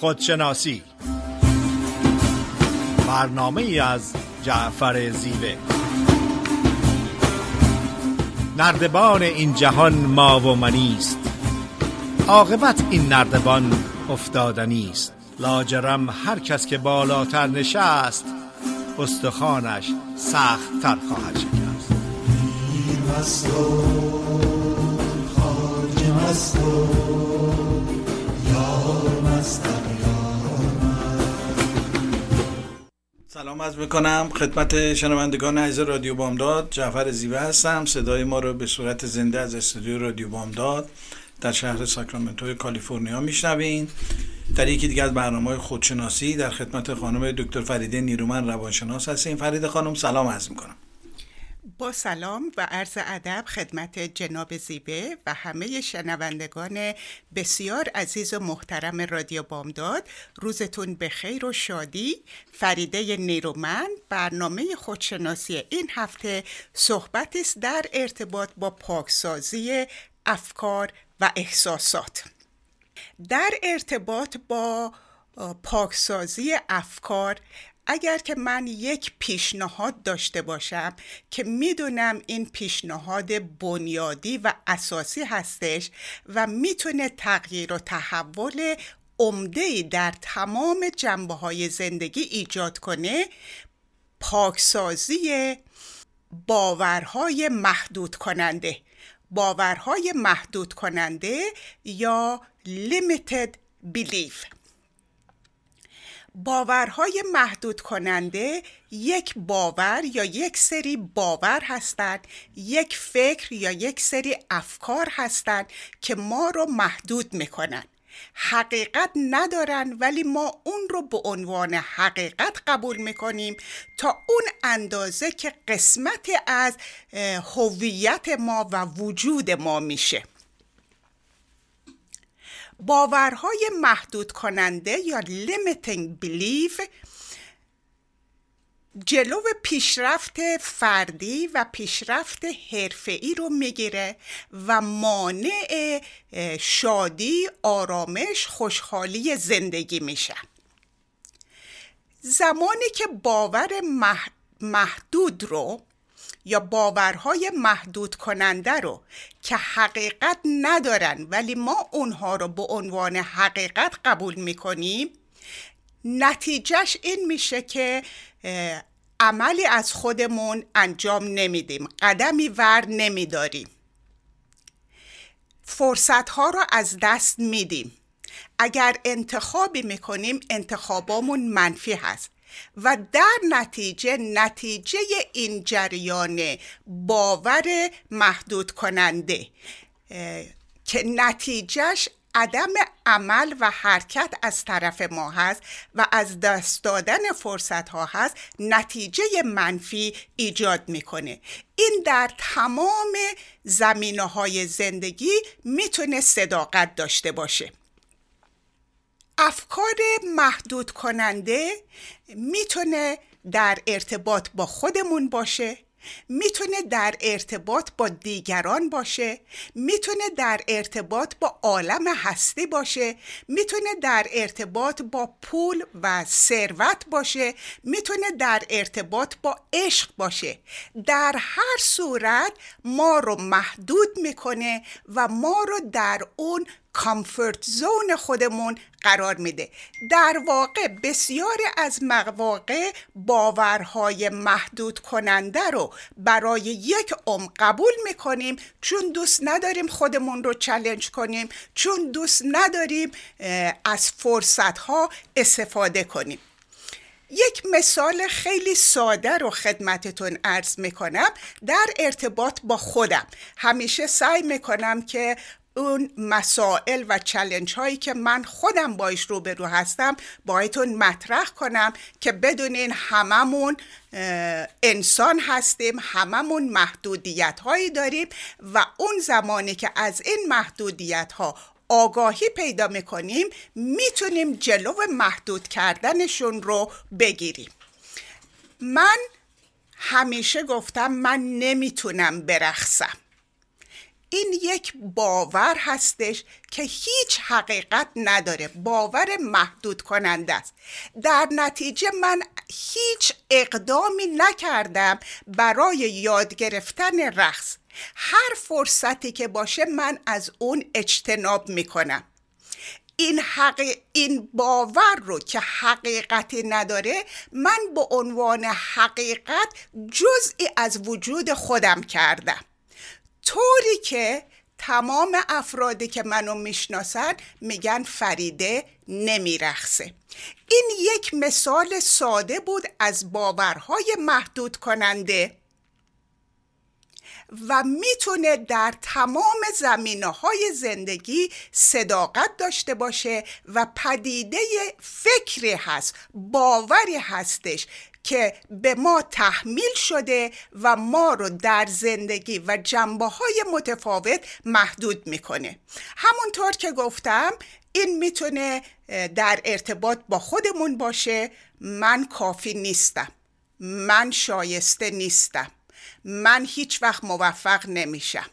خودشناسی. برنامه از جعفر زیوه. نردبان این جهان ما و منیست عاقبت این نردبان افتادنی است. لاجرم هر کس که بالاتر نشست استخوانش سخت تر خواهد شکست. سلام از می‌کنم. خدمت شنوندگان عزیز رادیو بامداد. جعفر زیوه هستم. صدای ما رو به صورت زنده از استودیو رادیو بامداد در شهر ساکرامنتو کالیفرنیا میشنوین. در یکی دیگه از برنامه خودشناسی در خدمت خانم دکتر فریده نیرومن روانشناس هستیم. فریده خانم سلام عرض می‌کنم. با سلام و عرض ادب خدمت جناب زیبه و همه شنوندگان بسیار عزیز و محترم رادیو بامداد. روزتون به خیر و شادی. فریده نیرومند برنامه خودشناسی این هفته صحبت است در ارتباط با پاکسازی افکار و احساسات. در ارتباط با پاکسازی افکار اگر که من یک پیشنهاد داشته باشم که می‌دونم این پیشنهاد بنیادی و اساسی هستش و می‌تونه تغییر و تحول عمده در تمام جنبه های زندگی ایجاد کنه پاکسازی باورهای محدود کننده باورهای محدود کننده یا limited belief. باورهای محدود کننده یک باور یا یک سری باور هستند یک فکر یا یک سری افکار هستند که ما رو محدود می‌کنن. حقیقت ندارن ولی ما اون رو به عنوان حقیقت قبول می‌کنیم تا اون اندازه که قسمتی از هویت ما و وجود ما میشه. باورهای محدود کننده یا limiting belief جلو پیشرفت فردی و پیشرفت حرفه‌ای رو می‌گیره و مانع شادی، آرامش، خوشحالی زندگی میشه. زمانی که باور محدود رو یا باورهای محدود کننده رو که حقیقت ندارن ولی ما اونها رو به عنوان حقیقت قبول می‌کنیم نتیجهش این میشه که عملی از خودمون انجام نمیدیم قدمی ور نمیداریم. فرصت ها رو از دست میدیم. اگر انتخابی می‌کنیم انتخابامون منفی هست. و در نتیجه نتیجه این جریان باور محدود کننده که نتیجهش عدم عمل و حرکت از طرف ما هست و از دست دادن فرصت ها هست نتیجه منفی ایجاد می‌کنه. این در تمام زمینه های زندگی می‌تونه صداقت داشته باشه. افکار محدود کننده می‌تونه در ارتباط با خودمون باشه می‌تونه در ارتباط با دیگران باشه می‌تونه در ارتباط با عالم هستی باشه می‌تونه در ارتباط با پول و ثروت باشه می‌تونه در ارتباط با عشق باشه. در هر صورت ما رو محدود می‌کنه و ما رو در اون کامفورت زون خودمون قرار میده. در واقع بسیاری از مواقع باورهای محدود کننده رو برای یک عمر قبول می‌کنیم چون دوست نداریم خودمون رو چلنج کنیم چون دوست نداریم از فرصت ها استفاده کنیم. یک مثال خیلی ساده رو خدمتتون ارز می‌کنم. در ارتباط با خودم. همیشه سعی می‌کنم که اون مسائل و چلنج هایی که من خودم باش روبرو هستم باهاتون مطرح کنم که بدونین هممون انسان هستیم هممون محدودیت هایی داریم و اون زمانی که از این محدودیت ها آگاهی پیدا می‌کنیم می‌تونیم جلو محدود کردنشون رو بگیریم. من همیشه گفتم من نمی‌تونم برخصم این یک باور هستش که هیچ حقیقت نداره. باور محدود کننده است. در نتیجه من هیچ اقدامی نکردم برای یاد گرفتن رقص. هر فرصتی که باشه من از اون اجتناب می‌کنم. این, حق... این باور رو که حقیقتی نداره من به عنوان حقیقت جزئی از وجود خودم کردم. طوری که تمام افرادی که منو می‌شناسن میگن فریده نمیرخصه این یک مثال ساده بود از باورهای محدود کننده و می‌تونه در تمام زمینه های زندگی صداقت داشته باشه و پدیده فکری هست باوری هستش که به ما تحمیل شده و ما رو در زندگی و جنبه های متفاوت محدود می‌کنه. همونطور که گفتم این می‌تونه در ارتباط با خودمون باشه. من کافی نیستم. من شایسته نیستم. من هیچ وقت موفق نمیشم.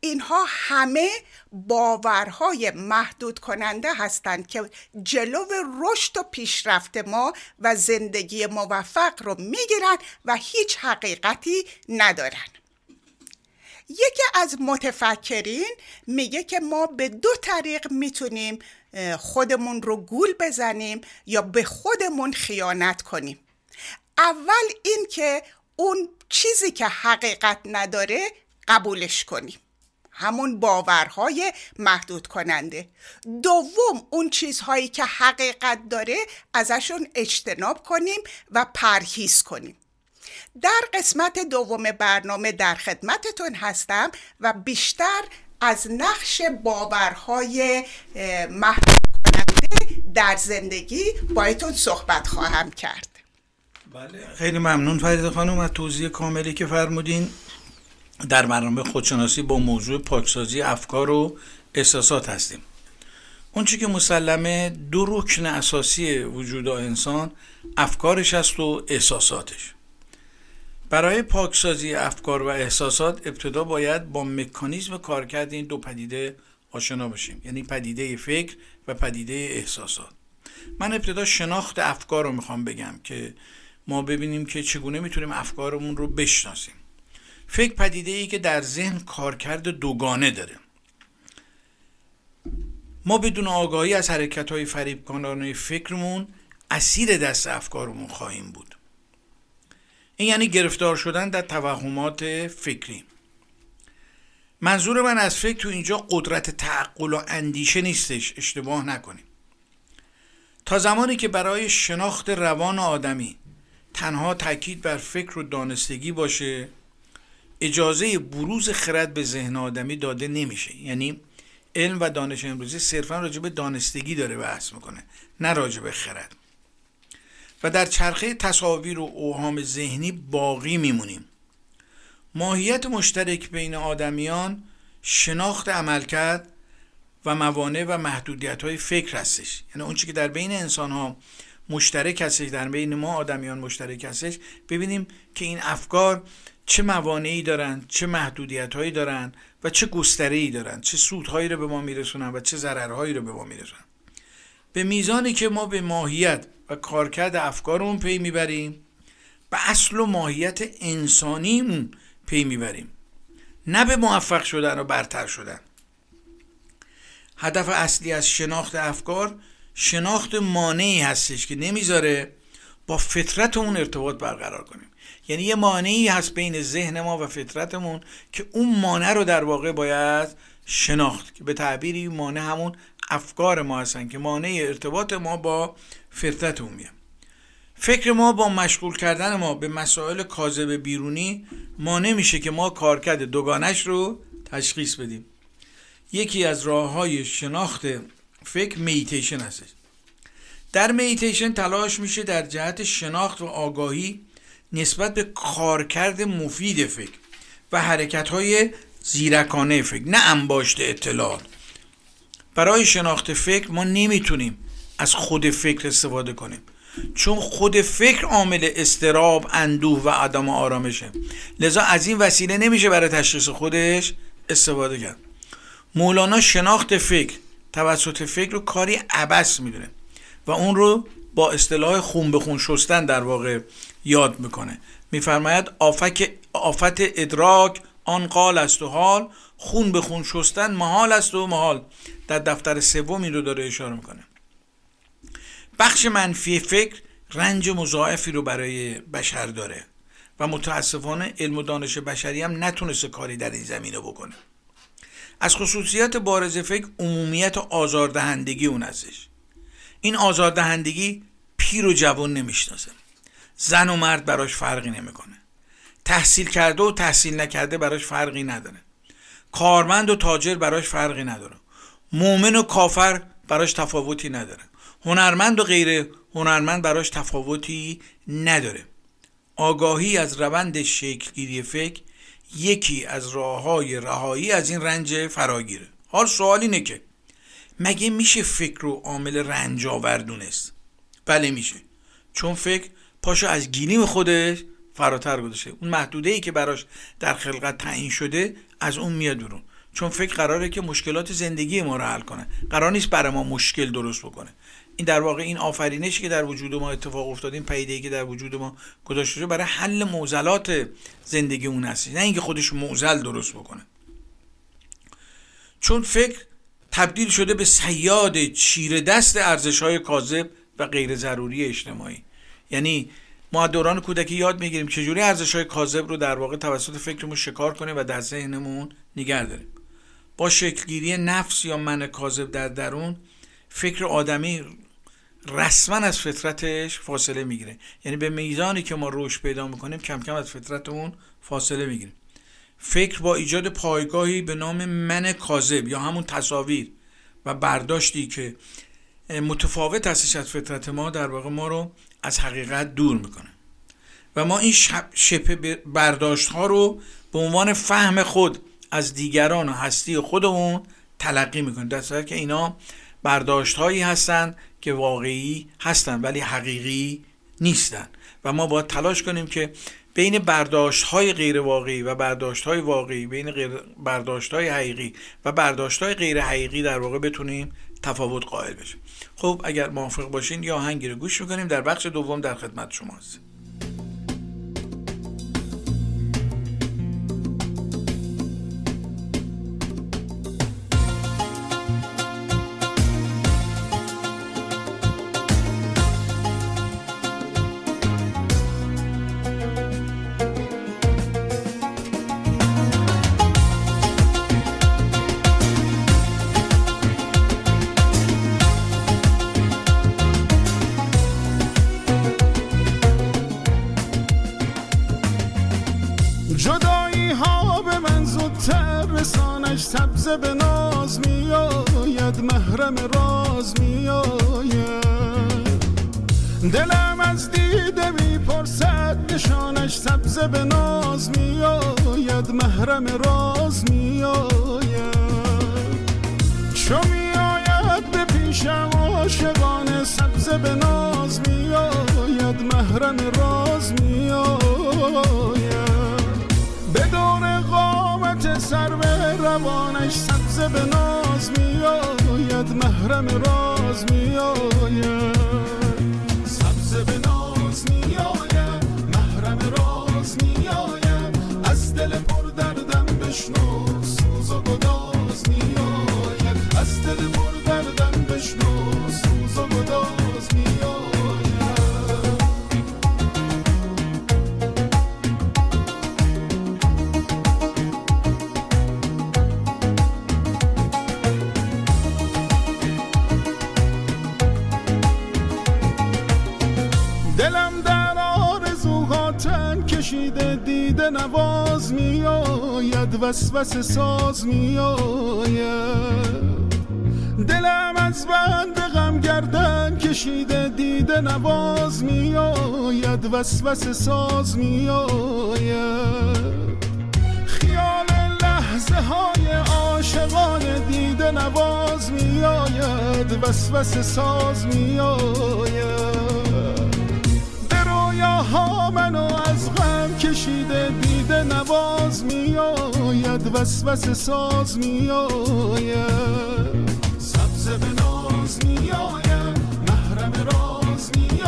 اینها همه باورهای محدود کننده هستند که جلو رشد و پیشرفت ما و زندگی موفق رو می‌گیرن و هیچ حقیقتی ندارن. یکی از متفکرین میگه که ما به دو طریق می‌تونیم خودمون رو گول بزنیم یا به خودمون خیانت کنیم. اول این که اون چیزی که حقیقت نداره قبولش کنیم. همون باورهای محدود کننده. دوم اون چیزهایی که حقیقت داره ازشون اجتناب کنیم و پرهیز کنیم. در قسمت دوم برنامه در خدمتتون هستم و بیشتر از نقش باورهای محدود کننده در زندگی بایتون صحبت خواهم کرد. بله خیلی ممنون فرید خانم از توضیح کاملی که فرمودین. در برنامه خودشناسی با موضوع پاکسازی افکار و احساسات هستیم. اون که مسلمه دو رکن اساسی وجود انسان افکارش است و احساساتش. برای پاکسازی افکار و احساسات ابتدا باید با مکانیزم کارکرد این دو پدیده آشنا باشیم یعنی پدیده فکر و پدیده احساسات. من ابتدا شناخت افکار رو می‌خوام بگم که ما ببینیم که چگونه می‌تونیم افکارمون رو بشناسیم. فکر پدیده ای که در ذهن کارکرد دوگانه داره. ما بدون آگاهی از حرکت های فکرمون اسیر دست افکارمون خواهیم بود. این یعنی گرفتار شدن در توهمات فکری منظور من از فکر تو اینجا قدرت تعقل و اندیشه نیستش. اشتباه نکنیم. تا زمانی که برای شناخت روان آدمی تنها تاکید بر فکر و دانستگی باشه اجازه بروز خرد به ذهن آدمی داده نمیشه. یعنی علم و دانش امروزی صرفا راجع به دانستگی داره بحث می‌کنه نه راجع به خرد. و در چرخه تصاویر و اوهام ذهنی باقی میمونیم. ماهیت مشترک بین آدمیان شناخت عملکرد و موانع و محدودیت های فکر هستش. یعنی اون که در بین انسان ها مشترک هستش در بین ما آدمیان مشترک هستش ببینیم که این افکار چه موانعی دارن چه محدودیت هایی دارن و چه گستره ای دارن چه سودهایی رو به ما میرسونن و چه ضررهایی رو به ما میرسونن. به میزانی که ما به ماهیت و کارکرد افکارمون پی می‌بریم به اصل و ماهیت انسانیمون پی می‌بریم. نه به موفق شدن و برتر شدن. هدف اصلی از شناخت افکار شناخت مانعی هستش که نمی‌ذاره با فطرت اون ارتباط برقرار کنیم. یعنی یه مانعی هست بین ذهن ما و فطرتمون که اون مانع رو در واقع باید شناخت. که به تعبیری مانع همون افکار ما هستن که مانع ارتباط ما با فطرتمون میه فکر ما با مشغول کردن ما به مسائل کاذب بیرونی مانع میشه که ما کارکرد دوگانش رو تشخیص بدیم. یکی از راه های شناخت فکر میتیشن هستش. در میتیشن تلاش میشه در جهت شناخت و آگاهی نسبت به کارکرد مفید فکر و حرکت های زیرکانه فکر نه انباشت اطلاعات برای شناخت فکر ما نمی‌تونیم از خود فکر استفاده کنیم. چون خود فکر عامل استراب اندوه و عدم آرامشه. لذا از این وسیله نمیشه برای تشخیص خودش استفاده کرد. مولانا شناخت فکر توسط فکر رو کاری عبس می‌دونه و اون رو با اصطلاح خون به خون شستن در واقع یاد می‌کنه. میفرماید آفت ادراک آن قال است و حال خون به خون شستن محال است و محال. در دفتر سوم این رو داره اشاره می‌کنه. بخش منفی فکر رنج مضاعفی رو برای بشر داره و متاسفانه علم و دانش بشری هم نتونسته کاری در این زمینه بکنه. از خصوصیات بارز فکر عمومیت و آزاردهندگی اون ازش. این آزاردهندگی پیر و جوان نمی‌شناسه. زن و مرد براش فرقی نمی‌کنه. تحصیل کرده و تحصیل نکرده براش فرقی نداره. کارمند و تاجر براش فرقی نداره. مؤمن و کافر براش تفاوتی نداره. هنرمند و غیر هنرمند براش تفاوتی نداره. آگاهی از روند شکلگیری فکر یکی از راه های رهایی از این رنج فراگیره. حال سوال اینه که مگه میشه فکر رو عامل رنج آوردونست؟ بله میشه. چون فکر پاشو از گیلیم خودش فراتر گذاشته. اون محدوده ای که براش در خلقت تعیین شده از اون میاد برون چون فکر قراره که مشکلات زندگی ما رو حل کنه. قرار نیست برای ما مشکل درست بکنه. این در واقع این آفرینشی که در وجود ما اتفاق افتاد این پیده که در وجود ما گذاشته شده برای حل معضلات زندگی اون هست. نه اینکه خودش معضل درست بکنه. چون فکر تبدیل شده به سیاد چیر دست ارزش های کاذب و غیر ضروری اجتماعی. یعنی ما دوران کودکی یاد می‌گیریم چجوری ارزش های کاذب رو در واقع توسط فکرمون شکار کنیم و در ذهنمون نگه داریم. با شکلگیری نفس یا من کاذب در درون فکر آدمی رسما از فطرتش فاصله می‌گیره. یعنی به میزانی که ما رشد پیدا می‌کنیم کم کم از فطرتمون فاصله می‌گیریم. فکر با ایجاد پایگاهی به نام من کاذب یا همون تصاویر و برداشتی که متفاوت هستش از فطرت ما در واقع ما رو از حقیقت دور می‌کنه. و ما این شپ برداشت ها رو به عنوان فهم خود از دیگران و هستی خودمون تلقی می‌کنیم. در که اینا برداشت هایی هستند که واقعی هستند ولی حقیقی نیستن. و ما باید تلاش کنیم که بین برداشت های غیر واقعی و برداشت های واقعی بین غیر برداشت های حقیقی و برداشت های غیر حقیقی در واقع بتونیم تفاوت قائل بشیم. خب اگر موافق باشین یا آهنگی رو گوش می‌کنیم. در بخش دوم در خدمت شماست به ناز میآید محرم راز میآید. دلم از دیده می‌پرسد نشانش سبز به ناز میآید محرم راز میآید. چو میآید به پیشم عاشقانه سبز به ناز میآید محرم راز میآید. سر به روانش سبز به ناز میآید محرم راز میآید. سبز نواز می آید وسوسه ساز می آید دلم از بند غم گردن کشیده دیده نواز می آید وسوسه ساز می آید خیال لحظه های عاشقان دیده نواز می آید وسوسه ساز می آید وسوسه ساز می سبز به ناز می محرم راز می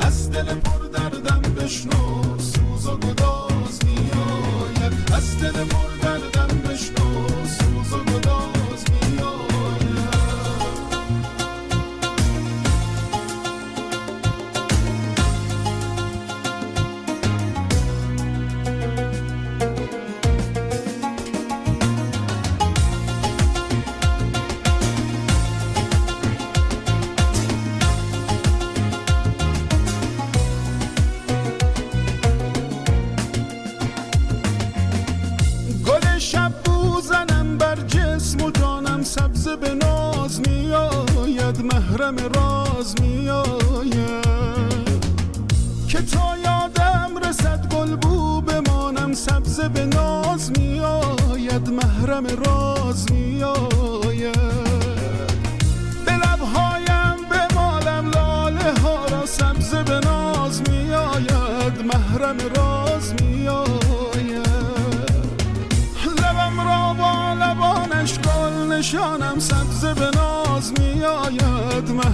از دل پر دردم بشنو سوز و گداز می از دل پر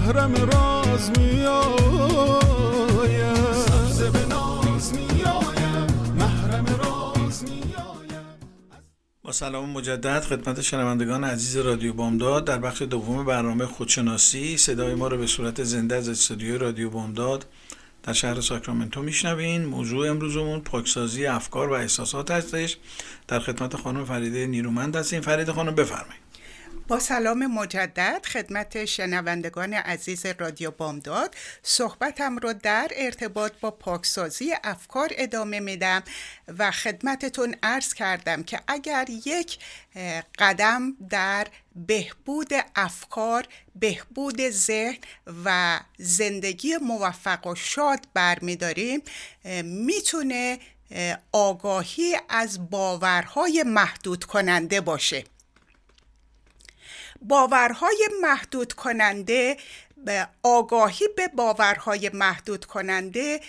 محرم راز می سلام مجدد خدمت شنوندگان عزیز رادیو بامداد. در بخش دوم برنامه خودشناسی صدای ما رو به صورت زنده از استودیوی رادیو بامداد در شهر ساکرامنتو میشنوین. موضوع امروزمون پاکسازی افکار و احساسات هستش. در خدمت خانم فریده نیرومند هستیم. فریده خانم بفرمایید. با سلام مجدد خدمت شنوندگان عزیز رادیو بامداد. صحبتم رو در ارتباط با پاکسازی افکار ادامه میدم و خدمتتون عرض کردم که اگر یک قدم در بهبود افکار بهبود ذهن و زندگی موفق و شاد برمیداریم می‌تونه اه، آگاهی از باورهای محدود کننده باشه. باورهای محدود کننده به آگاهی به باورهای محدود کننده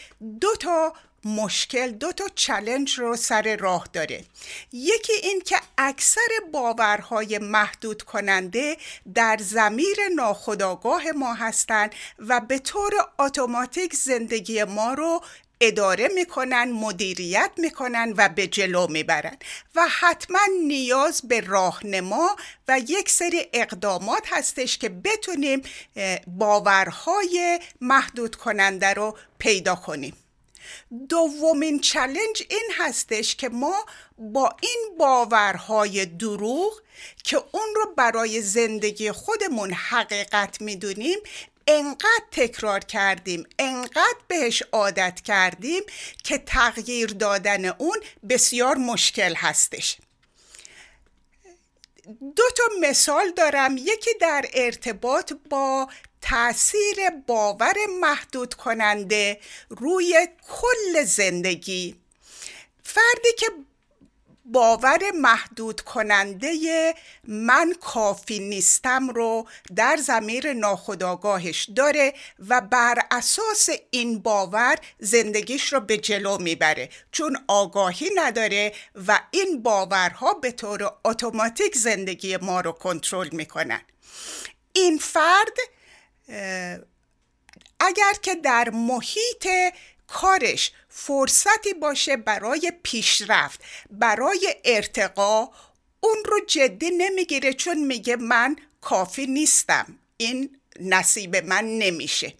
دو تا مشکل دو تا چلنج رو سر راه داره. یکی این که اکثر باورهای محدود کننده در زمیر ناخودآگاه ما هستند و به طور اتوماتیک زندگی ما رو اداره می‌کنن مدیریت می‌کنن و به جلو می‌برن و حتما نیاز به راهنما و یک سری اقدامات هستش که بتونیم باورهای محدود کننده رو پیدا کنیم. دومین چلنج این هستش که ما با این باورهای دروغ که اون رو برای زندگی خودمون حقیقت می‌دونیم انقدر تکرار کردیم انقدر بهش عادت کردیم که تغییر دادن اون بسیار مشکل هستش. دو تا مثال دارم یکی در ارتباط با تاثیر باور محدود کننده روی کل زندگی. فردی که باور محدود کننده من کافی نیستم رو در زمیر ناخودآگاهش داره و بر اساس این باور زندگیش رو به جلو می‌بره. چون آگاهی نداره و این باورها به طور اتوماتیک زندگی ما رو کنترل می‌کنن. این فرد اگر که در محیط کارش فرصتی باشه برای پیشرفت برای ارتقا. اون رو جدی نمی‌گیره چون میگه من کافی نیستم. این نصیب من نمیشه.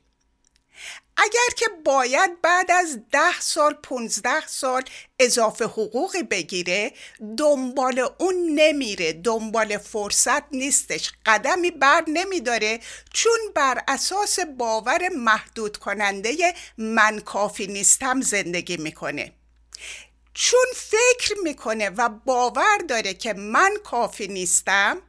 اگر که باید بعد از ده سال پونزده سال اضافه حقوقی بگیره دنبال اون نمیره دنبال فرصت نیستش قدمی بر نمیداره چون بر اساس باور محدود کننده من کافی نیستم زندگی می‌کنه. چون فکر می‌کنه و باور داره که من کافی نیستم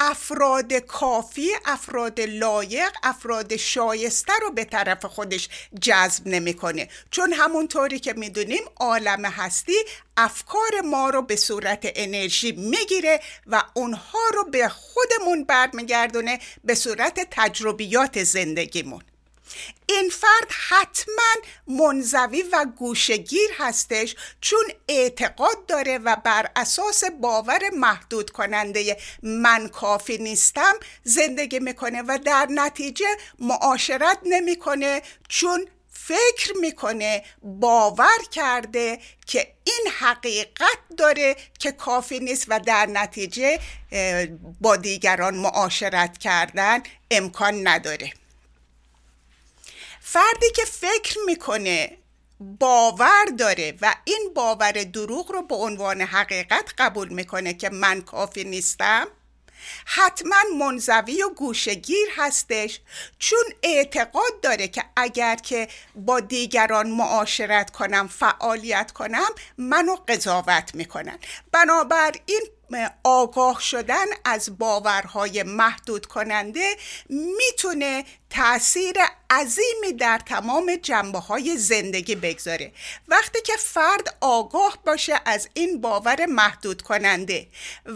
افراد کافی افراد لایق افراد شایسته رو به طرف خودش جذب نمی‌کنه. چون همونطوری که می‌دونیم عالم هستی افکار ما رو به صورت انرژی می‌گیره و اونها رو به خودمون برمیگردونه به صورت تجربیات زندگیمون. این فرد حتما منزوی و گوشگیر هستش چون اعتقاد داره و بر اساس باور محدود کننده من کافی نیستم زندگی می‌کنه و در نتیجه معاشرت نمی‌کنه چون فکر می‌کنه باور کرده که این حقیقت داره که کافی نیست و در نتیجه با دیگران معاشرت کردن امکان نداره. فردی که فکر می‌کنه باور داره و این باور دروغ رو به عنوان حقیقت قبول می‌کنه که من کافی نیستم حتما منزوی و گوشگیر هستش چون اعتقاد داره که اگر که با دیگران معاشرت کنم فعالیت کنم منو قضاوت می‌کنن. بنابراین آگاه شدن از باورهای محدود کننده می‌تونه تاثیر عظیمی در تمام جنبه های زندگی بگذاره. وقتی که فرد آگاه باشه از این باور محدود کننده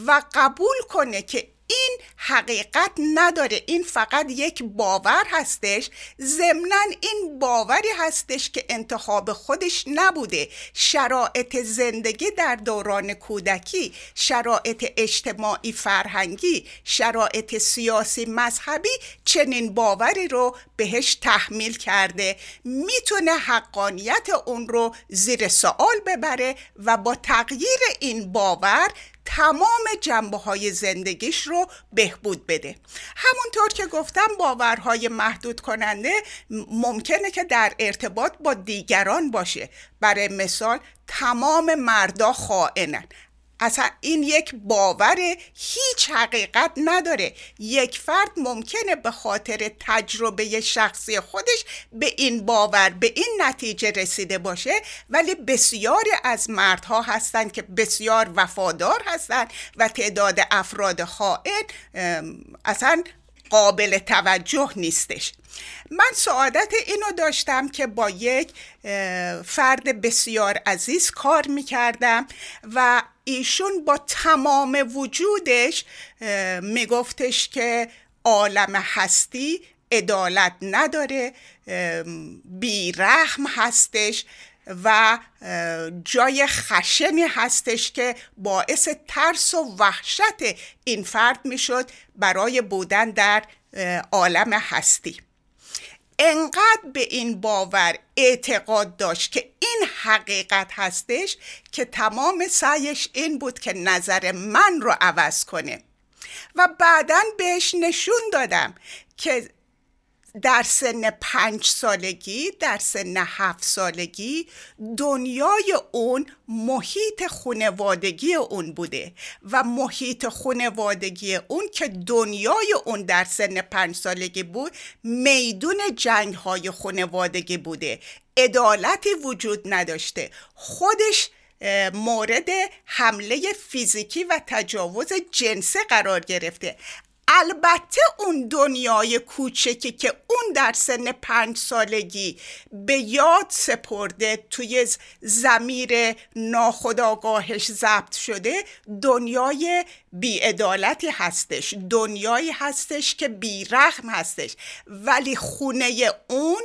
و قبول کنه که این حقیقت نداره. این فقط یک باور هستش. ضمنا این باوری هستش که انتخاب خودش نبوده. شرایط زندگی در دوران کودکی شرایط اجتماعی فرهنگی شرایط سیاسی مذهبی چنین باوری رو بهش تحمیل کرده. می‌تونه حقانیت اون رو زیر سوال ببره و با تغییر این باور تمام جنبه های زندگیش رو بهبود بده. همونطور که گفتم باورهای محدود کننده ممکنه که در ارتباط با دیگران باشه. برای مثال تمام مردا خائنن. اصلا این یک باور هیچ حقیقت نداره. یک فرد ممکنه به خاطر تجربه شخصی خودش به این باور به این نتیجه رسیده باشه ولی بسیاری از مردها هستند که بسیار وفادار هستند و تعداد افراد خائن اصلا قابل توجه نیستش. من سعادت اینو داشتم که با یک فرد بسیار عزیز کار می‌کردم و ایشون با تمام وجودش میگفتش که عالم هستی عدالت نداره بیرحم هستش و جای خشنی هستش که باعث ترس و وحشت این فرد می‌شد برای بودن در عالم هستی. انقدر به این باور اعتقاد داشت که این حقیقت هستش که تمام سعیش این بود که نظر من رو عوض کنه. و بعدا بهش نشون دادم که در سن پنج سالگی در سن هفت سالگی دنیای اون محیط خونوادگی اون بوده و محیط خونوادگی اون که دنیای اون در سن پنج سالگی بود میدون جنگ های خونوادگی بوده. عدالتی وجود نداشته. خودش مورد حمله فیزیکی و تجاوز جنسه قرار گرفته. البته اون دنیای کوچکی که اون در سن پنج سالگی به یاد سپرده توی زمیر ناخداگاهش ضبط شده دنیای بیعدالتی هستش دنیایی هستش که بیرحم هستش. ولی خونه اون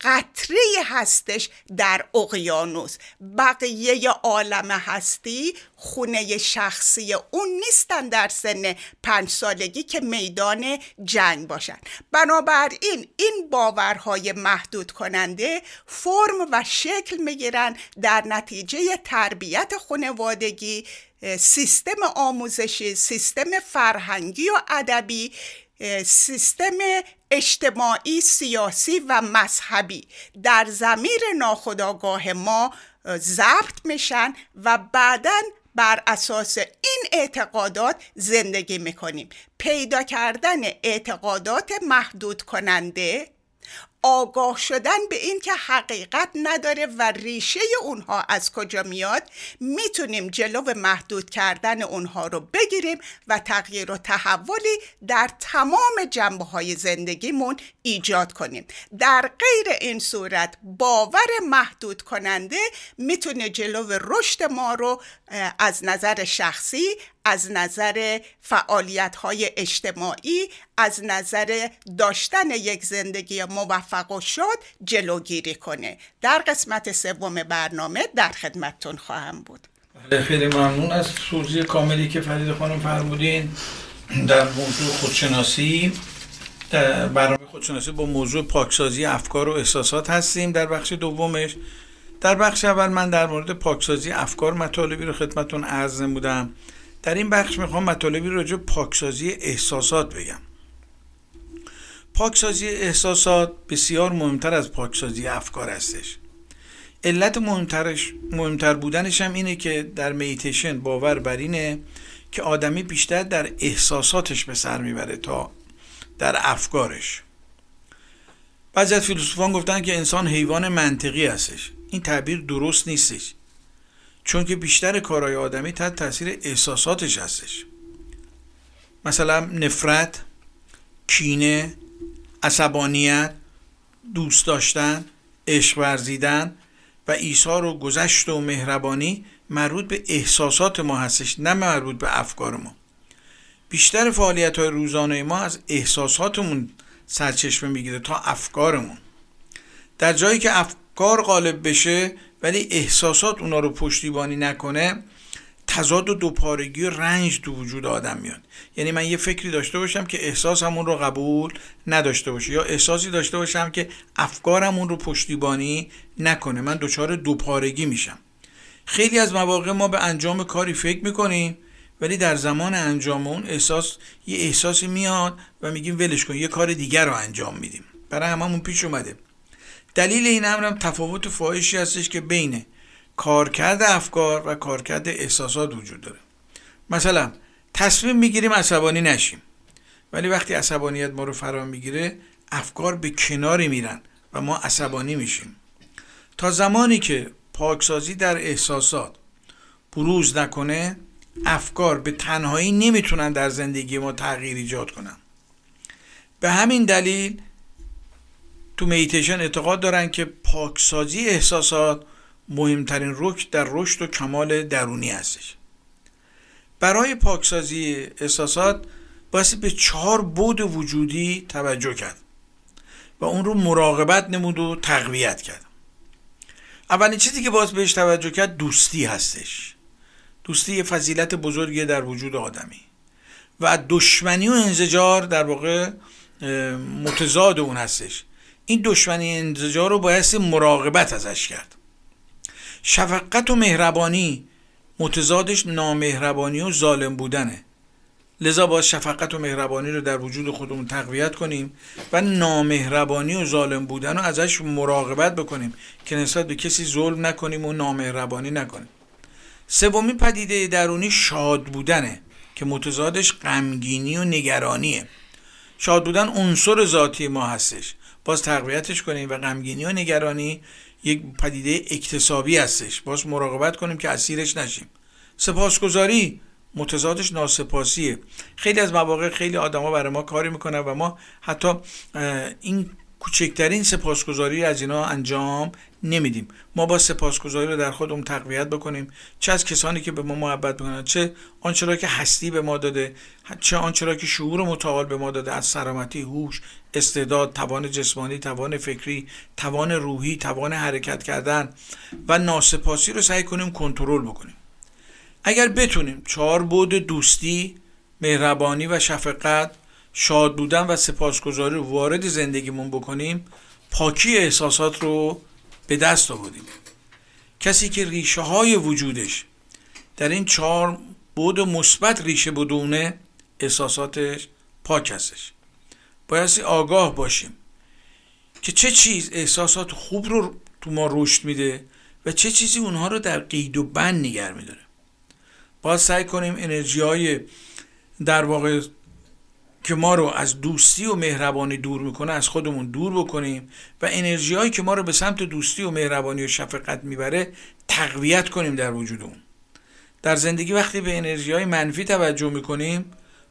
قطره هستش در اقیانوس. بقیه عالم هستی خونه شخصی اون نیستن در سن پنج سالگی که میدان جنگ باشن. بنابراین این باورهای محدود کننده فرم و شکل می‌گیرن در نتیجه تربیت خانوادگی سیستم آموزشی سیستم فرهنگی و ادبی سیستم اجتماعی سیاسی و مذهبی. در زمیر ناخداگاه ما ضبط میشن و بعدا بر اساس این اعتقادات زندگی می‌کنیم. پیدا کردن اعتقادات محدود کننده آگاه شدن به این که حقیقت نداره و ریشه اونها از کجا میاد می‌تونیم جلو محدود کردن اونها رو بگیریم و تغییر و تحولی در تمام جنبه های زندگیمون ایجاد کنیم. در غیر این صورت باور محدود کننده می‌تونه جلو رشد ما رو از نظر شخصی از نظر فعالیت های اجتماعی از نظر داشتن یک زندگی موفق موفق شد جلوگیری کنه. در قسمت سوم برنامه در خدمتتون خواهم بود. بله، خیلی ممنون از توضیح کاملی که فرید خانم فرمودین. در موضوع خودشناسی در برنامه خودشناسی با موضوع پاکسازی افکار و احساسات هستیم. در بخش دومش در بخش اول من در مورد پاکسازی افکار مطالبی رو خدمتون عرض نمودم. در این بخش می‌خوام مطالبی راجع پاکسازی احساسات بگم. پاکسازی احساسات بسیار مهمتر از پاکسازی افکار هستش. علت مهمترش مهمتر بودنش هم اینه که در میتیشن باور بر اینه که آدمی بیشتر در احساساتش به سر می‌بره تا در افکارش. بعضی از فیلسوفان گفتن که انسان حیوان منطقی هستش. این تعبیر درست نیستش. چون که بیشتر کارهای آدمی تحت تاثیر احساساتش هستش. مثلا نفرت کینه عصبانیت دوست داشتن عشق ورزیدن و ایثار و گذشت و مهربانی مربوط به احساسات ما هستش نه مربوط به افکار ما. بیشتر فعالیت های روزانه ما از احساساتمون سرچشمه می‌گیره تا افکارمون. در جایی که افکار غالب بشه ولی احساسات اونا رو پشتیبانی نکنه تضاد و دوپارگی و رنج تو وجود آدم میاد. یعنی من یه فکری داشته باشم که احساس همون رو قبول نداشته باشه یا احساسی داشته باشم که افکارم اون رو پشتیبانی نکنه. من دچار دوپارگی میشم. خیلی از مواقع ما به انجام کاری فکر می‌کنیم ولی در زمان انجام اون احساس یه احساسی میاد و میگیم ولش کن یه کار دیگر رو انجام میدیم. برای هممون پیش اومده. دلیل این امرم تفاوت فاحشی هستش که بین کارکرد افکار و کارکرد احساسات وجود داره. مثلا تصمیم می‌گیریم عصبانی نشیم. ولی وقتی عصبانیت ما رو فرا می‌گیره افکار به کناری میرن و ما عصبانی میشیم. تا زمانی که پاکسازی در احساسات بروز نکنه افکار به تنهایی نمی‌تونن در زندگی ما تغییر ایجاد کنن. به همین دلیل تو میتیشن اعتقاد دارن که پاکسازی احساسات مهمترین رکن در رشد و کمال درونی هستش. برای پاکسازی احساسات باید به چهار بود وجودی توجه کرد و اون رو مراقبت نمود و تقویت کرد. اولین چیزی که باز بهش توجه کرد دوستی هستش. دوستی یه فضیلت بزرگی در وجود آدمی. و دشمنی و انزجار در واقع متضاد اون هستش. این دشمنی انزجار رو باید مراقبت ازش کرد. شفقت و مهربانی متضادش نامهربانی و ظالم بودنه. لذا باید شفقت و مهربانی رو در وجود خودمون تقویت کنیم و نامهربانی و ظالم بودن رو ازش مراقبت بکنیم که نسبت به کسی ظلم نکنیم و نامهربانی نکنیم. سومین پدیده درونی شاد بودنه که متضادش غمگینی و نگرانیه. شاد بودن عنصر ذاتی ما هستش. باز تقویتش کنیم و غمگینی و نگرانی یک پدیده اکتسابی هستش. باز مراقبت کنیم که اسیرش نشیم. سپاسگزاری. متضادش ناسپاسیه. خیلی از مواقع خیلی آدما برای ما کاری می‌کنن و ما حتی این کوچکترین سپاسگزاری از اینا انجام نمیدیم. ما با سپاسگزاری رو در خودمون تقویت بکنیم. چه از کسانی که به ما محبت می‌کنن چه آنچه را که هستی به ما داده چه آنچه را که شعور متعال به ما داده از سلامتی هوش استعداد توان جسمانی توان فکری توان روحی توان حرکت کردن و ناسپاسی رو سعی کنیم کنترل بکنیم. اگر بتونیم چهار بود دوستی مهربانی و شفقت شاد بودن و سپاسگزاری رو وارد زندگیمون بکنیم پاکی احساسات رو به دست آوردیم. کسی که ریشه های وجودش در این چهار بود مثبت ریشه بدونه احساساتش پاک هستش. باید آگاه باشیم که چه چیز احساسات خوب رو تو ما رشد میده و چه چیزی اونها رو در قید و بند نگر میداره. باید سعی کنیم انرژی های در واقع که ما رو از دوستی و مهربانی دور می‌کنه از خودمون دور بکنیم و انرژی هایی که ما رو به سمت دوستی و مهربانی و شفقت می‌بره تقویت کنیم در وجودمون در زندگی وقتی به انرژی های منفی توجه می‌کنیم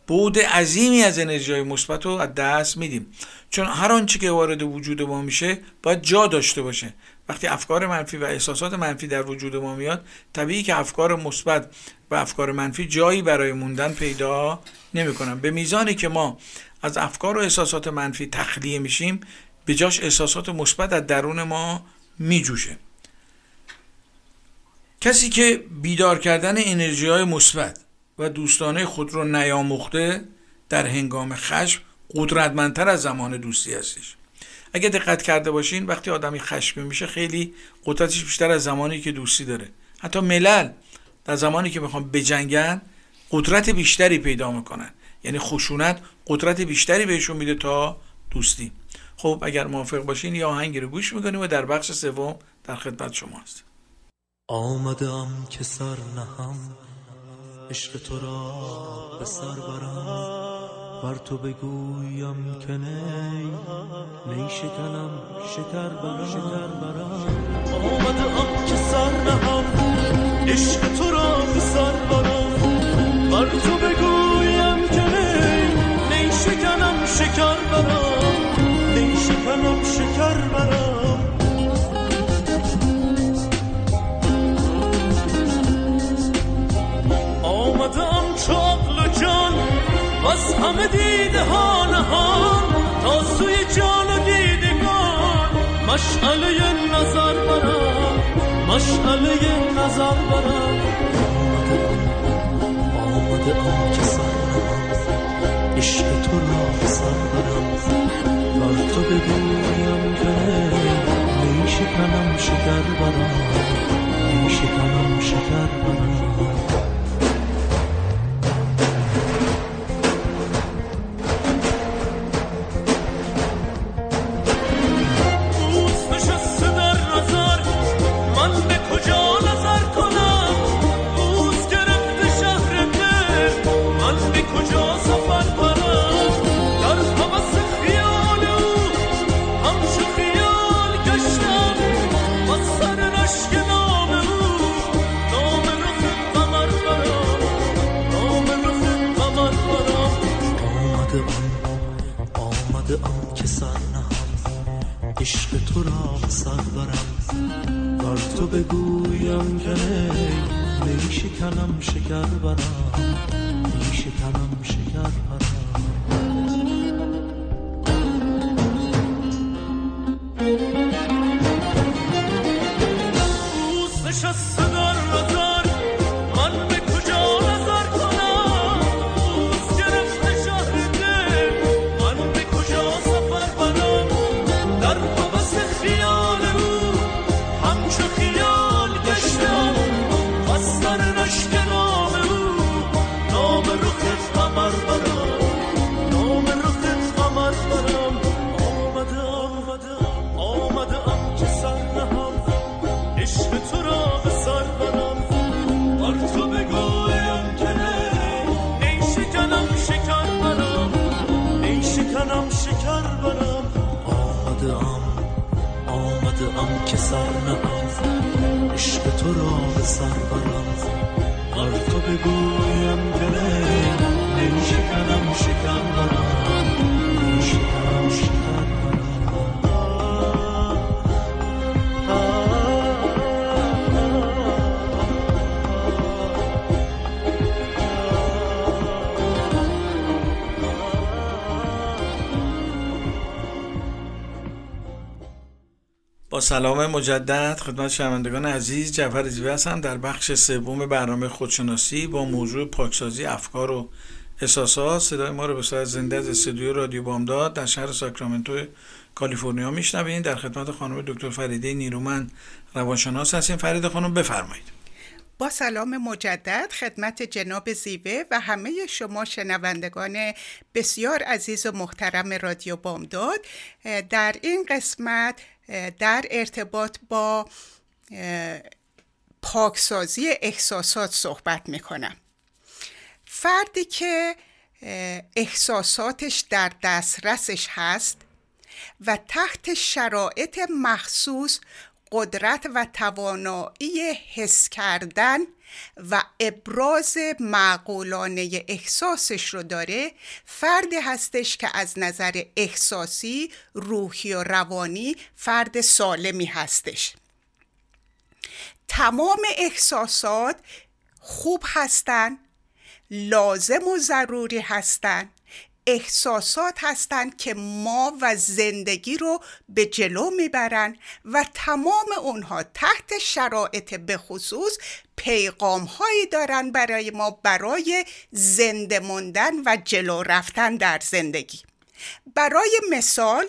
بود عظیمی از انرژی های مثبت رو از دست میدیم. چون هر آنچه که وارد وجود ما میشه باید جا داشته باشه. وقتی افکار منفی و احساسات منفی در وجود ما میاد طبیعی که افکار مثبت و افکار منفی جایی برای موندن پیدا نمی‌کنن. به میزانی که ما از افکار و احساسات منفی تخلیه میشیم به جاش احساسات مثبت از درون ما میجوشه. کسی که بیدار کردن انرژی های مثبت و دوستانه خود رو نیاموخته در هنگام خشم قدرتمندتر از زمان دوستی هستش. اگه دقت کرده باشین وقتی آدمی خشمی میشه خیلی قدرتش بیشتر از زمانی که دوستی داره. حتی ملل در زمانی که می‌خوام بجنگن قدرت بیشتری پیدا می‌کنن. یعنی خشونت قدرت بیشتری بهشون میده تا دوستی. خب اگر موافق باشین یا آهنگی رو گوش می‌کنیم و در بخش سوم در خدمت شما هستیم. آمدم که سر نهم عشق تو را به سر برم. بر تو بگویم که نی نی شکنم شکر برم. شکر برم. آمدم که سر نهم عشق تو را به سر برم. بر تو بگویم که نی نی شکنم شکر برم. نی شکنم شکر برم. از همه دیده ها نهان تا سوی جان و دیدگان. مشعله نظر برم مشعله نظر برم. آمده آم که سر عشق تو را سر برم. بر تو بگویم که می شکنم شکر برم می شکنم شکر برم. سلام مجدد. خدمت شنوندگان عزیز جعفر زیوه هستم در بخش سوم برنامه خودشناسی با موضوع پاکسازی افکار و احساسات. صدای ما رو به صورت زنده از استودیو رادیو بامداد در شهر ساکرامنتو کالیفرنیا میشنوین. در خدمت خانم دکتر فریده نیرومند روانشناس هستیم. فرید خانم بفرمایید. با سلام مجدد خدمت جناب زیوه و همه شما شنوندگان بسیار عزیز و محترم رادیو بامداد. در این قسمت در ارتباط با پاکسازی احساسات صحبت می‌کنم. فردی که احساساتش در دسترسش هست و تحت شرایط مخصوص قدرت و توانایی حس کردن و ابراز معقولانه احساسش رو داره فردی هستش که از نظر احساسی روحی و روانی فرد سالمی هستش. تمام احساسات خوب هستن لازم و ضروری هستن. احساسات هستند که ما و زندگی رو به جلو می‌برن و تمام اونها تحت شرایط به خصوص پیغام هایی دارن برای ما برای زنده موندن و جلو رفتن در زندگی. برای مثال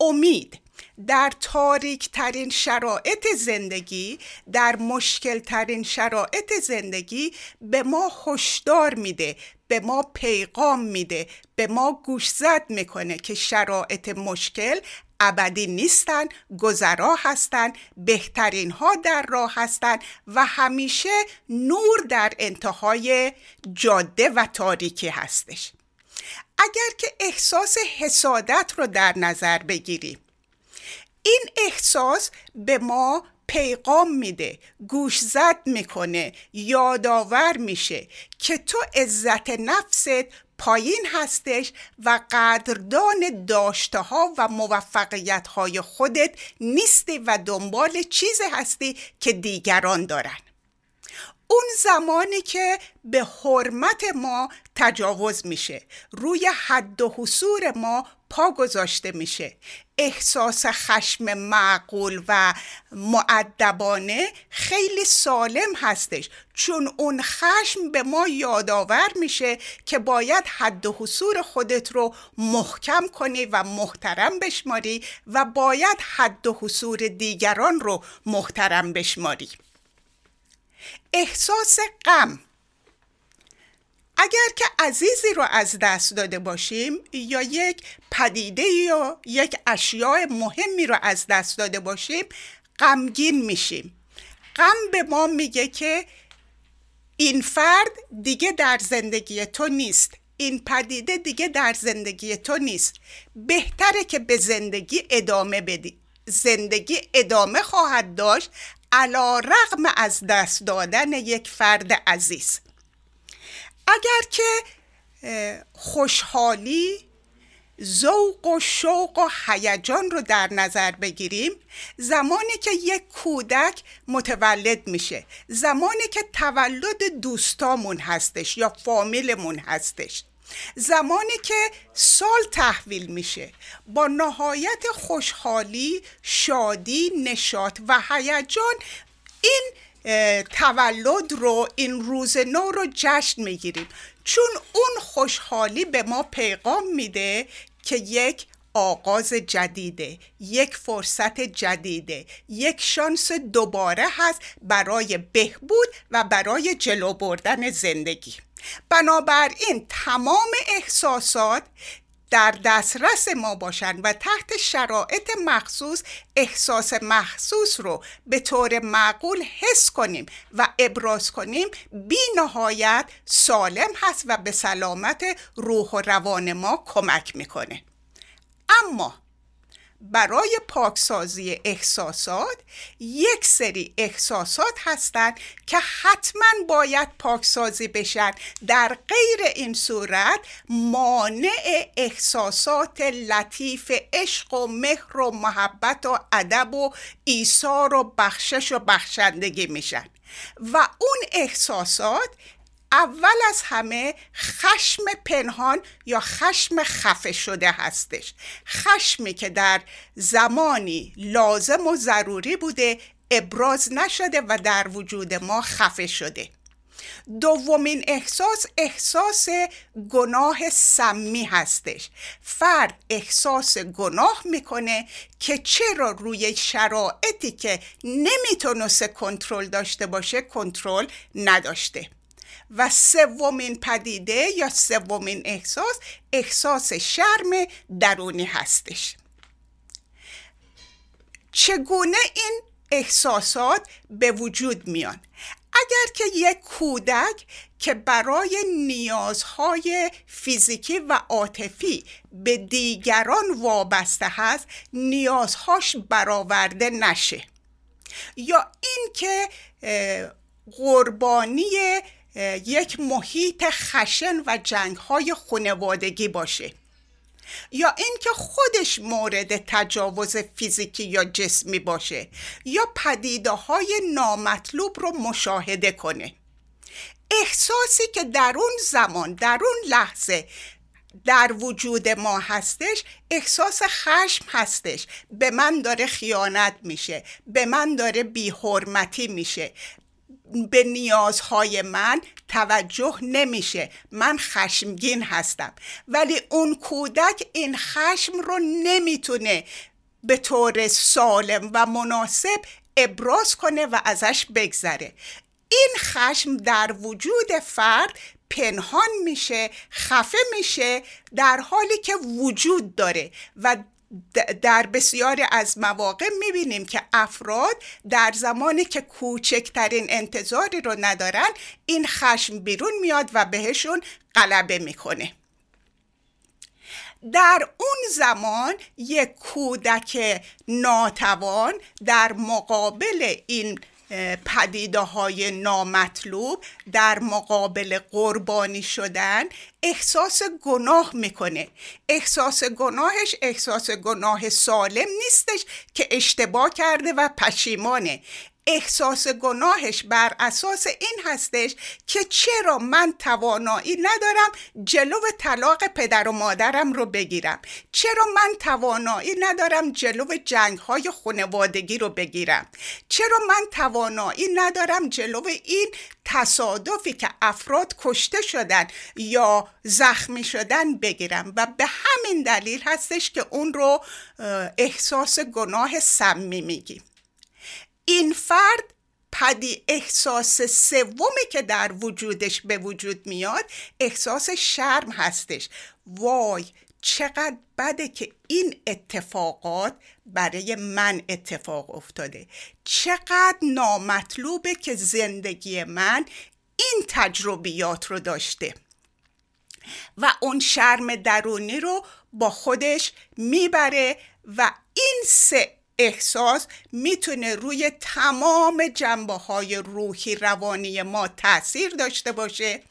امید. در تاریک ترین شرایط زندگی در مشکل ترین شرایط زندگی به ما هشدار میده به ما پیغام میده به ما گوشزد می‌کنه که شرایط مشکل ابدی نیستن گذرا هستن بهترین ها در راه هستن و همیشه نور در انتهای جاده و تاریکی هستش. اگر که احساس حسادت رو در نظر بگیریم این احساس به ما پیغام میده گوش زد می‌کنه یادآور میشه که تو عزت نفست پایین هستش و قدردان داشته ها و موفقیت های خودت نیستی و دنبال چیزی هستی که دیگران دارن. اون زمانی که به حرمت ما تجاوز میشه روی حد و حصور ما گذاشته میشه. احساس خشم معقول و معدبانه خیلی سالم هستش. چون اون خشم به ما یادآور میشه که باید حد و حصور خودت رو محکم کنی و محترم بشماری و باید حد و حصور دیگران رو محترم بشماری. احساس غم اگر که عزیزی رو از دست داده باشیم یا یک پدیده یا یک اشیاء مهمی رو از دست داده باشیم غمگین میشیم. غم به ما میگه که این فرد دیگه در زندگی تو نیست. این پدیده دیگه در زندگی تو نیست. بهتره که به زندگی ادامه بدی. زندگی ادامه خواهد داشت علا رغم از دست دادن یک فرد عزیز. اگر که خوشحالی ذوق و شوق و هیجان رو در نظر بگیریم زمانی که یک کودک متولد میشه زمانی که تولد دوستامون هستش یا فامیلمون هستش زمانی که سال تحویل میشه با نهایت خوشحالی شادی نشاط و هیجان این تولد رو این روز نو رو جشن می‌گیریم. چون اون خوشحالی به ما پیغام میده که یک آغاز جدیده یک فرصت جدیده یک شانس دوباره هست برای بهبود و برای جلو بردن زندگی. بنابراین تمام احساسات در دسترس ما باشند و تحت شرایط مخصوص احساس مخصوص رو به طور معقول حس کنیم و ابراز کنیم. بی نهایت سالم هست و به سلامت روح و روان ما کمک می‌کنه. اما برای پاکسازی احساسات یک سری احساسات هستند که حتما باید پاکسازی بشن. در غیر این صورت مانع احساسات لطیف عشق و مهر و محبت و ادب و ایثار و بخشش و بخشندگی میشن. و اون احساسات اول از همه خشم پنهان یا خشم خفه شده هستش. خشمی که در زمانی لازم و ضروری بوده ابراز نشده و در وجود ما خفه شده. دومین احساس احساس گناه سمی هستش. فرد احساس گناه می‌کنه که چرا روی شرایطی که نمی‌تونسته کنترل داشته باشه کنترل نداشته. و سومین پدیده یا سومین احساس احساس شرم درونی هستش. چگونه این احساسات به وجود میان؟ اگر که یک کودک که برای نیازهای فیزیکی و عاطفی به دیگران وابسته هست نیازهاش برآورده نشه. یا اینکه قربانی یک محیط خشن و جنگ های خانوادگی باشه. یا اینکه خودش مورد تجاوز فیزیکی یا جسمی باشه یا پدیده های نامطلوب رو مشاهده کنه. احساسی که در اون زمان در اون لحظه در وجود ما هستش احساس خشم هستش. به من داره خیانت میشه به من داره بیحرمتی میشه به نیازهای من توجه نمیشه. من خشمگین هستم. ولی اون کودک این خشم رو نمی‌تونه به طور سالم و مناسب ابراز کنه و ازش بگذره. این خشم در وجود فرد پنهان میشه خفه میشه در حالی که وجود داره و در بسیاری از مواقع می‌بینیم که افراد در زمانی که کوچکترین انتظاری رو ندارن این خشم بیرون میاد و بهشون غلبه می‌کنه. در اون زمان یک کودک ناتوان در مقابل این پدیده های نامطلوب در مقابل قربانی شدن احساس گناه می‌کنه. احساس گناهش احساس گناه سالم نیستش که اشتباه کرده و پشیمانه. احساس گناهش بر اساس این هستش که چرا من توانایی ندارم جلو طلاق پدر و مادرم رو بگیرم؟ چرا من توانایی ندارم جلو جنگ های خانوادگی رو بگیرم؟ چرا من توانایی ندارم جلو این تصادفی که افراد کشته شدن یا زخمی شدن بگیرم؟ و به همین دلیل هستش که اون رو احساس گناه سمی میگیم. این فرد پدی احساس سومی که در وجودش به وجود میاد احساس شرم هستش. وای چقدر بده که این اتفاقات برای من اتفاق افتاده. چقدر نامطلوبه که زندگی من این تجربیات رو داشته. و اون شرم درونی رو با خودش می‌بره و این سه احساس می‌تونه روی تمام جنبه های روحی روانی ما تاثیر داشته باشه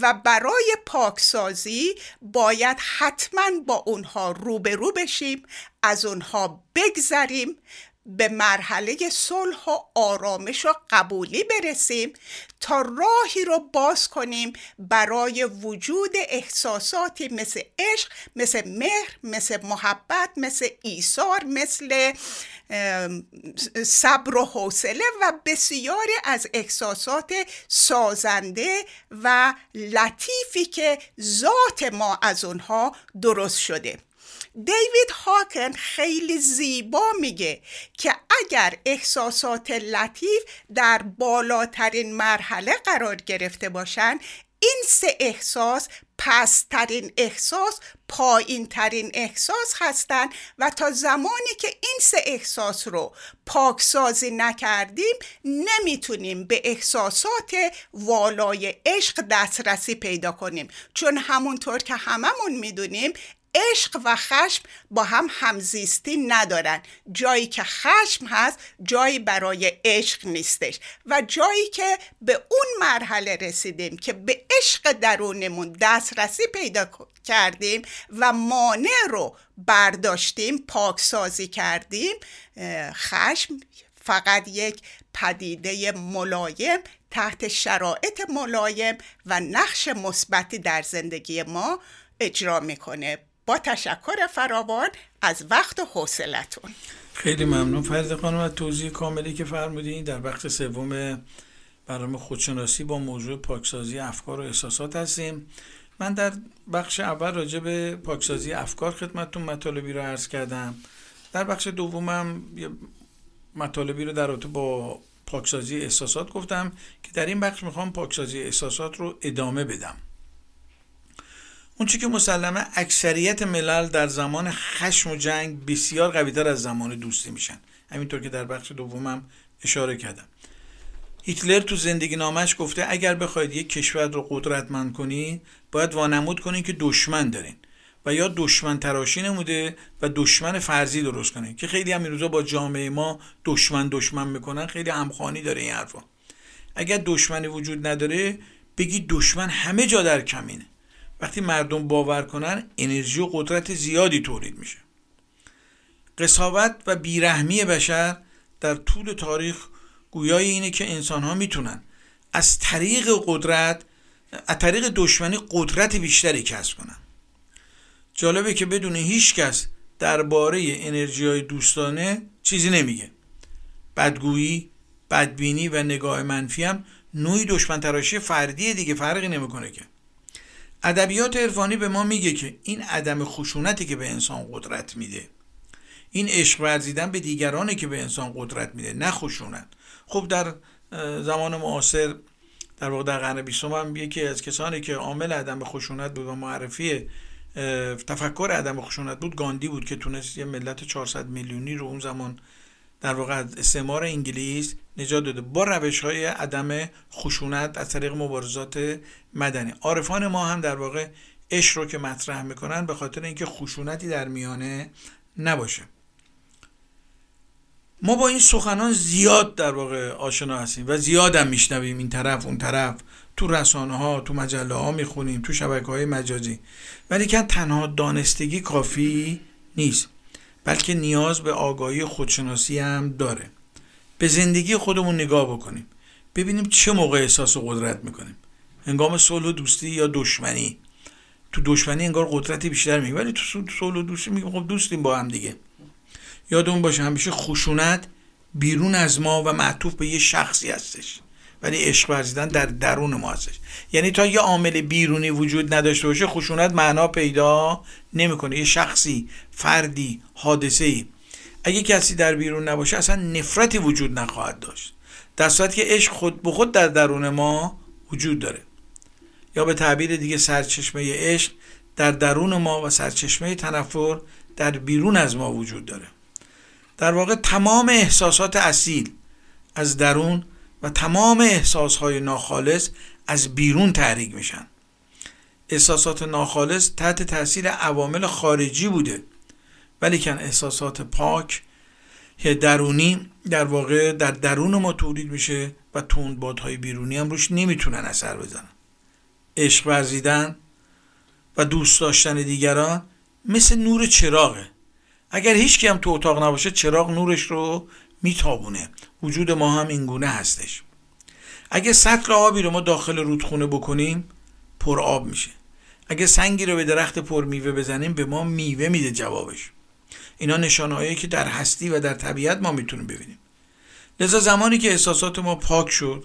و برای پاکسازی باید حتما با اونها روبرو بشیم از اونها بگذریم به مرحله صلح و آرامش و قبولی برسیم تا راهی رو باز کنیم برای وجود احساساتی مثل عشق مثل مهر مثل محبت مثل ایثار مثل صبر و حوصله و بسیاری از احساسات سازنده و لطیفی که ذات ما از اونها درست شده. دیوید هاکن خیلی زیبا میگه که اگر احساسات لطیف در بالاترین مرحله قرار گرفته باشن این سه احساس پسترین احساس پایین ترین احساس هستند و تا زمانی که این سه احساس رو پاکسازی نکردیم نمی‌تونیم به احساسات والای عشق دسترسی پیدا کنیم. چون همونطور که هممون می‌دونیم عشق و خشم با هم همزیستی ندارن. جایی که خشم هست جایی برای عشق نیستش. و جایی که به اون مرحله رسیدیم که به عشق درونمون دسترسی پیدا کردیم و مانع رو برداشتیم پاکسازی کردیم خشم فقط یک پدیده ملایم تحت شرایط ملایم و نقش مثبتی در زندگی ما اجرا می‌کنه. تشکر فراوان از وقت و حوصلتون. خیلی ممنون فرد خانم و توضیح کاملی که فرمودین. در بخش سوم برنامه خودشناسی با موضوع پاکسازی افکار و احساسات هستیم. من در بخش اول راجع به پاکسازی افکار خدمتتون مطالبی رو عرض کردم. در بخش دومم یه مطالبی رو در رابطه با پاکسازی احساسات گفتم که در این بخش می‌خوام پاکسازی احساسات رو ادامه بدم. اون که مسلمه اکثریت ملل در زمان خشم و جنگ بسیار قویتر از زمان دوستی میشن. همینطور که در بخش دومم اشاره کردم. هیتلر تو زندگی نامش گفته اگر بخواید یک کشور رو قدرتمند کنی باید وانمود کنین که دشمن دارین و یا دشمن تراشی نموده و دشمن فرضی درست کنین که خیلی هم این روزا با جامعه ما دشمن دشمن می‌کنن خیلی همخوانی داره این حرفا. اگر دشمنی وجود نداره بگی دشمن همه جا در کمینه. وقتی مردم باور کنن انرژی و قدرت زیادی تولید میشه. قصاوت و بیرحمی بشر در طول تاریخ گویای اینه که انسان ها می‌تونن از طریق قدرت از طریق دشمنی قدرت بیشتری کسب کنن. جالبه که بدون هیچ کس درباره انرژی های دوستانه چیزی نمیگه. بدگویی بدبینی و نگاه منفی هم نوعی دشمن تراشی فردی دیگه فرقی نمی‌کنه که. ادبیات عرفانی به ما میگه که این عدم خشونتی که به انسان قدرت میده این عشق ورزیدن به دیگرانی که به انسان قدرت میده نه خشونت. خب در زمان معاصر در واقع در قرن بیستم هم یکی از کسانی که عامل عدم خشونت بود و معرفی تفکر عدم خشونت بود گاندی بود که تونست یه ملت 400 میلیونی رو اون زمان در واقع استعمار انگلیس نجات داده. با روش های عدم خشونت از طریق مبارزات مدنی. عارفان ما هم در واقع عشق رو که مطرح می‌کنن به خاطر اینکه خشونتی در میانه نباشه. ما با این سخنان زیاد در واقع آشنا هستیم و زیاد هم میشنویم این طرف اون طرف. تو رسانه ها تو مجله ها می‌خونیم تو شبکه های مجازی. ولی که تنها دانستگی کافی نیست بلکه نیاز به آگاهی خودشناسی هم داره. به زندگی خودمون نگاه بکنیم. ببینیم چه موقع احساس قدرت می‌کنیم. هنگام صلح و دوستی یا دشمنی. تو دشمنی انگار قدرتی بیشتر میگیم ولی تو صلح و دوستی میگیم خب دوستیم با هم دیگه. یادمون باشه همیشه خشونت بیرون از ما و معطوف به یه شخصی هستش. ولی عشق ورزیدن در درون ما هستش. یعنی تا یه عامل بیرونی وجود نداشته باشه خشونت معنا پیدا نمی‌کنه. یه شخصی فردی حادثه ای اگه کسی در بیرون نباشه اصلا نفرتی وجود نخواهد داشت. در صورتی که عشق خود به خود در درون ما وجود داره. یا به تعبیر دیگه سرچشمه عشق در درون ما و سرچشمه تنفر در بیرون از ما وجود داره. در واقع تمام احساسات اصیل از درون و تمام احساسهای ناخالص از بیرون تحریک میشن. احساسات ناخالص تحت تاثیر عوامل خارجی بوده. ولی کن احساسات پاک یا درونی در واقع در درون ما تولید میشه و تندبادهای بیرونی هم روش نمی‌تونن اثر بزنن. عشق ورزیدن و دوست داشتن دیگران مثل نور چراغه. اگر هیچ هم تو اتاق نباشه چراغ نورش رو میتابونه. وجود ما هم اینگونه هستش. اگه سطل آبی رو ما داخل رودخونه بکنیم پر آب میشه. اگه سنگی رو به درخت پر میوه بزنیم به ما میوه میده جوابش. اینا نشانهایی که در هستی و در طبیعت ما می‌تونیم ببینیم. لذا زمانی که احساسات ما پاک شد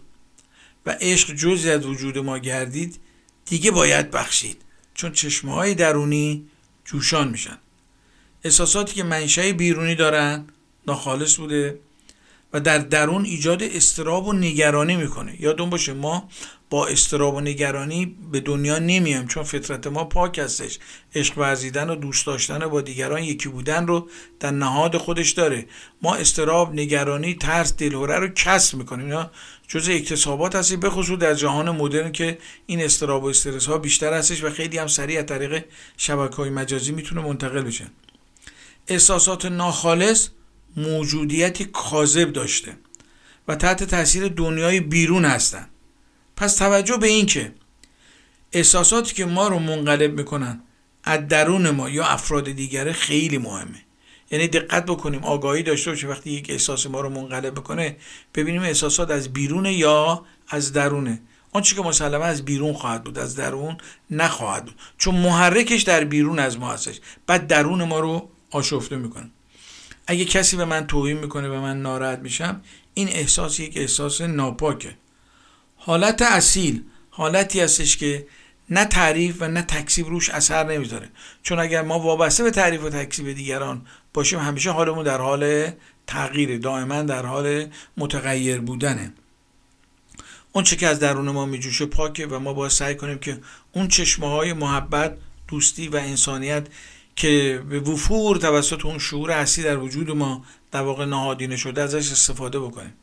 و عشق جزی از وجود ما گردید دیگه باید بخشید. چون چشمه های درونی جوشان میشن. احساساتی که منشأ بیرونی دارن ناخالص بوده و در درون ایجاد استراب و نگرانی می‌کنه. یادون باشه ما با استراب و نگرانی به دنیا نمیایم چون فطرت ما پاک هستش. عشق ورزیدن و دوست داشتن با دیگران یکی بودن رو در نهاد خودش داره. ما استراب نگرانی ترس دلهوره رو کسب می‌کنیم. اینا جز اکتسابات هستی به خصوص در جهان مدرن که این استراب و استرس ها بیشتر هستش و خیلی هم سریع از طریق شبکه های مجازی می‌تونه منتقل بشه. احساسات ناخالص موجودیتی کاذب داشته و تحت تاثیر دنیای بیرون هستند پس توجه به این که احساساتی که ما رو منقلب می‌کنن از درون ما یا افراد دیگره خیلی مهمه. یعنی دقت بکنیم آگاهی داشته باشیم وقتی یک احساس ما رو منقلب بکنه ببینیم احساسات از بیرونه یا از درونه. آنچه که مسلما از بیرون خواهد بود از درون نخواهد بود. چون محرکش در بیرون از ما هستش. بعد درون ما رو آشفته می‌کنه. اگه کسی به من توهین می‌کنه و من ناراحت میشم این احساس یک احساس ناپاکه. حالت اصیل حالتی هستش که نه تعریف و نه تکسیب روش اثر نمی‌ذاره. چون اگر ما وابسته به تعریف و تکسیب دیگران باشیم همیشه حالمون در حال تغییر دائما در حال متغیر بودنه. اون چه که از درون ما میجوشه پاکه و ما باید سعی کنیم که اون چشمه های محبت دوستی و انسانیت که به وفور توسط اون شعور اصلی در وجود ما در واقع نهادینه شده ازش استفاده بکنیم.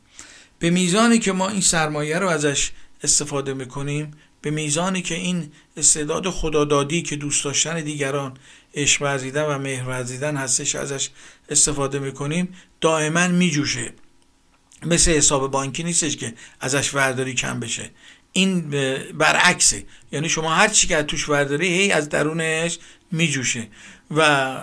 به میزانی که ما این سرمایه رو ازش استفاده می‌کنیم به میزانی که این استعداد خدادادی که دوست داشتن دیگران عشق ورزیدن و مهر ورزیدن هستش ازش استفاده می‌کنیم دائما میجوشه. مثل حساب بانکی نیستش که ازش ورداری کم بشه. این برعکسه. یعنی شما هر چی که توش ورداری هی از درونش میجوشه. و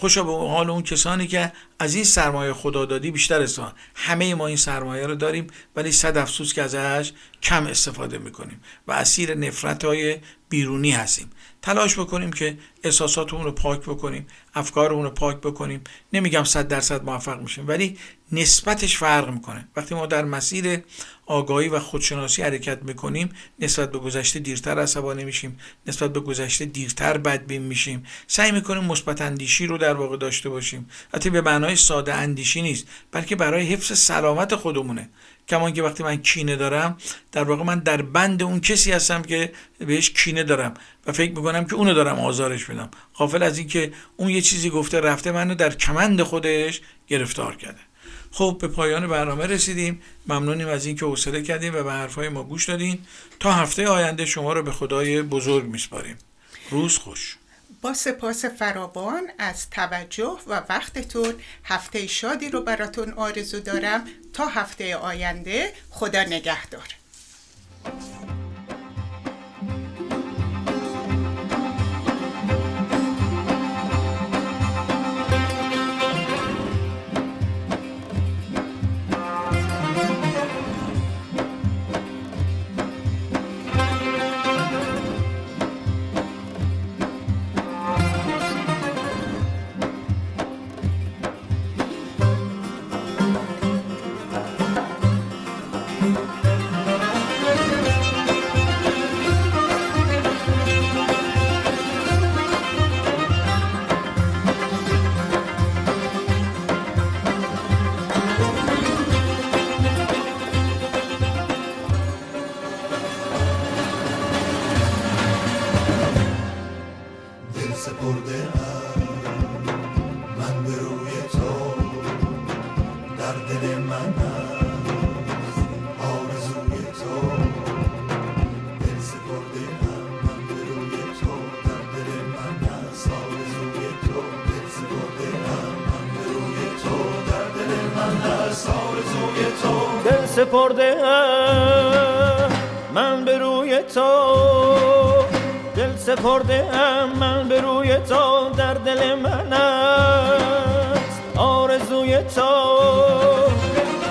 خوشا به حال اون کسانی که از این سرمایه خدادادی بیشتر استفاده همه ما این سرمایه رو داریم ولی صد افسوس که ازش کم استفاده می‌کنیم و اسیر نفرت های بیرونی هستیم. تلاش بکنیم که احساساتمون رو پاک بکنیم افکارمون رو پاک بکنیم. نمیگم صد درصد موفق میشیم ولی نسبتش فرق می‌کنه. وقتی ما در مسیر آگاهی و خودشناسی حرکت می‌کنیم نسبت به گذشته دیرتر عصبانی میشیم نسبت به گذشته دیرتر بدبین میشیم. سعی می‌کنیم مثبت اندیشی رو در واقع داشته باشیم. حتی به معنای ساده اندیشی نیست بلکه برای حفظ سلامت خودمونه. کمان که وقتی من کینه دارم در واقع من در بند اون کسی هستم که بهش کینه دارم و فکر می‌کنم که اونو دارم آزارش بدم غافل از اینکه اون یه چیزی گفته رفته منو در کمند خودش گرفتار کرده. خب به پایان برنامه رسیدیم. ممنونیم از اینکه حوصله کردیم و به حرفای ما گوش دادین. تا هفته آینده شما رو به خدای بزرگ میسپاریم. روز خوش. با سپاس فراوان از توجه و وقتتون هفته شادی رو براتون آرزو دارم. تا هفته آینده خدا نگهدار. هست آرزوی تو دل سپرده من به روی تو. دل سپرده من به روی تو. در دل من است آرزوی تو.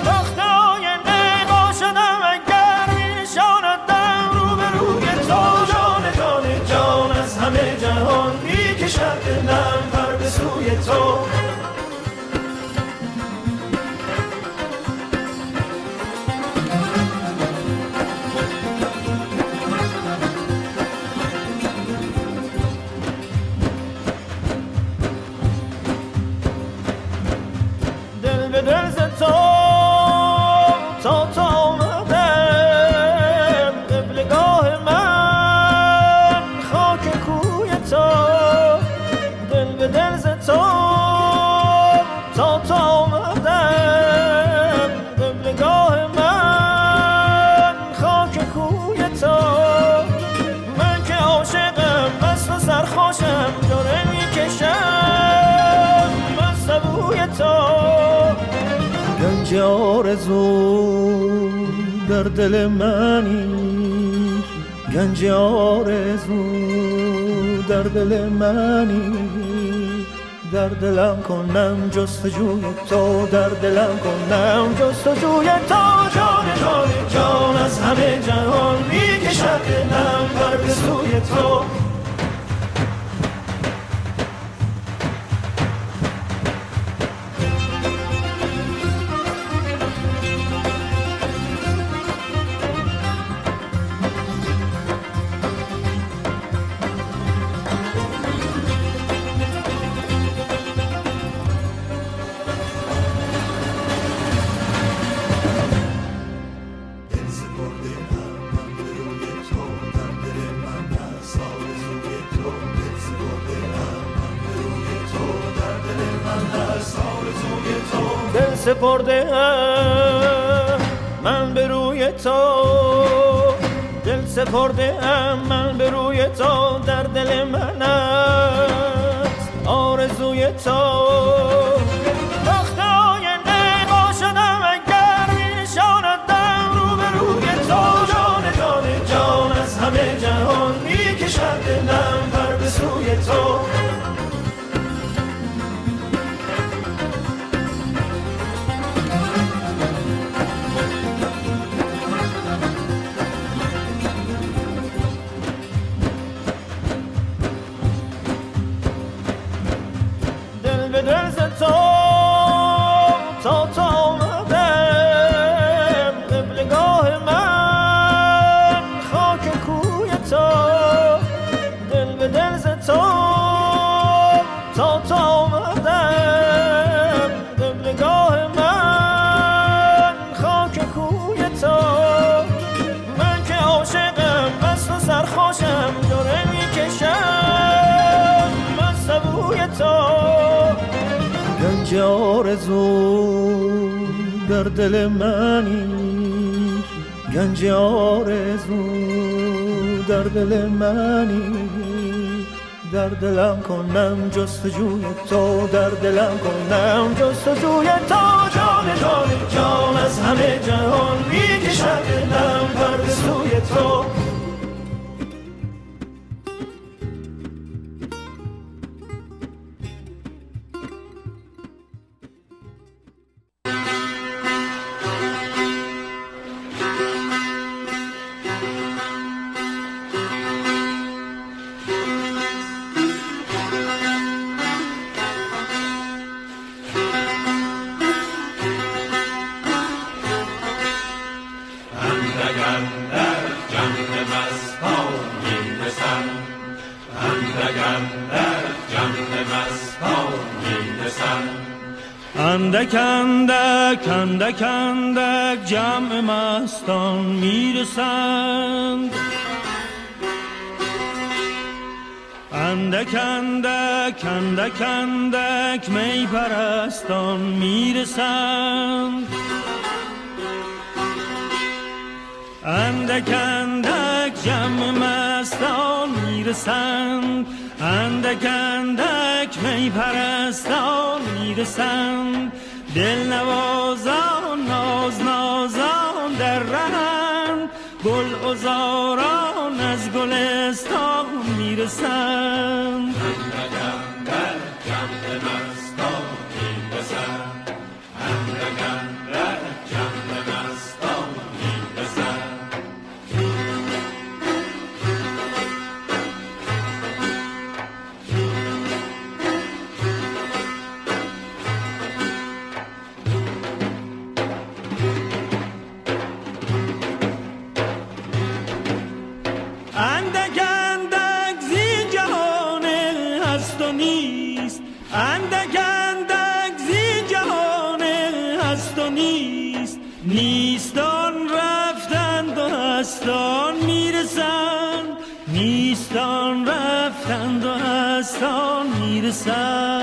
وقت آینده با شدم اگر می نشاندم رو به تو. جان جان جان از همه جهان می کشد دلم پر به تو. دل منی گنج آرزو در دل منی. در دلم کنم جستجوی تو در دلم کنم جستجوی تو. جان جان جان از همه جهان می‌کشد دلم بر به تو. سپرده من به روی تو دل سپرده من به روی تو در دل من است آرزوی تو. در دل منی گنج آرزو در دل منی. در دلم کنم جستجوی تو در دلم کنم جستجوی تو. جان جان جان از همه جهان می‌کشم دلم پرد سوی تو. می‌رسند نیستان رفتند و هستان می‌رسند.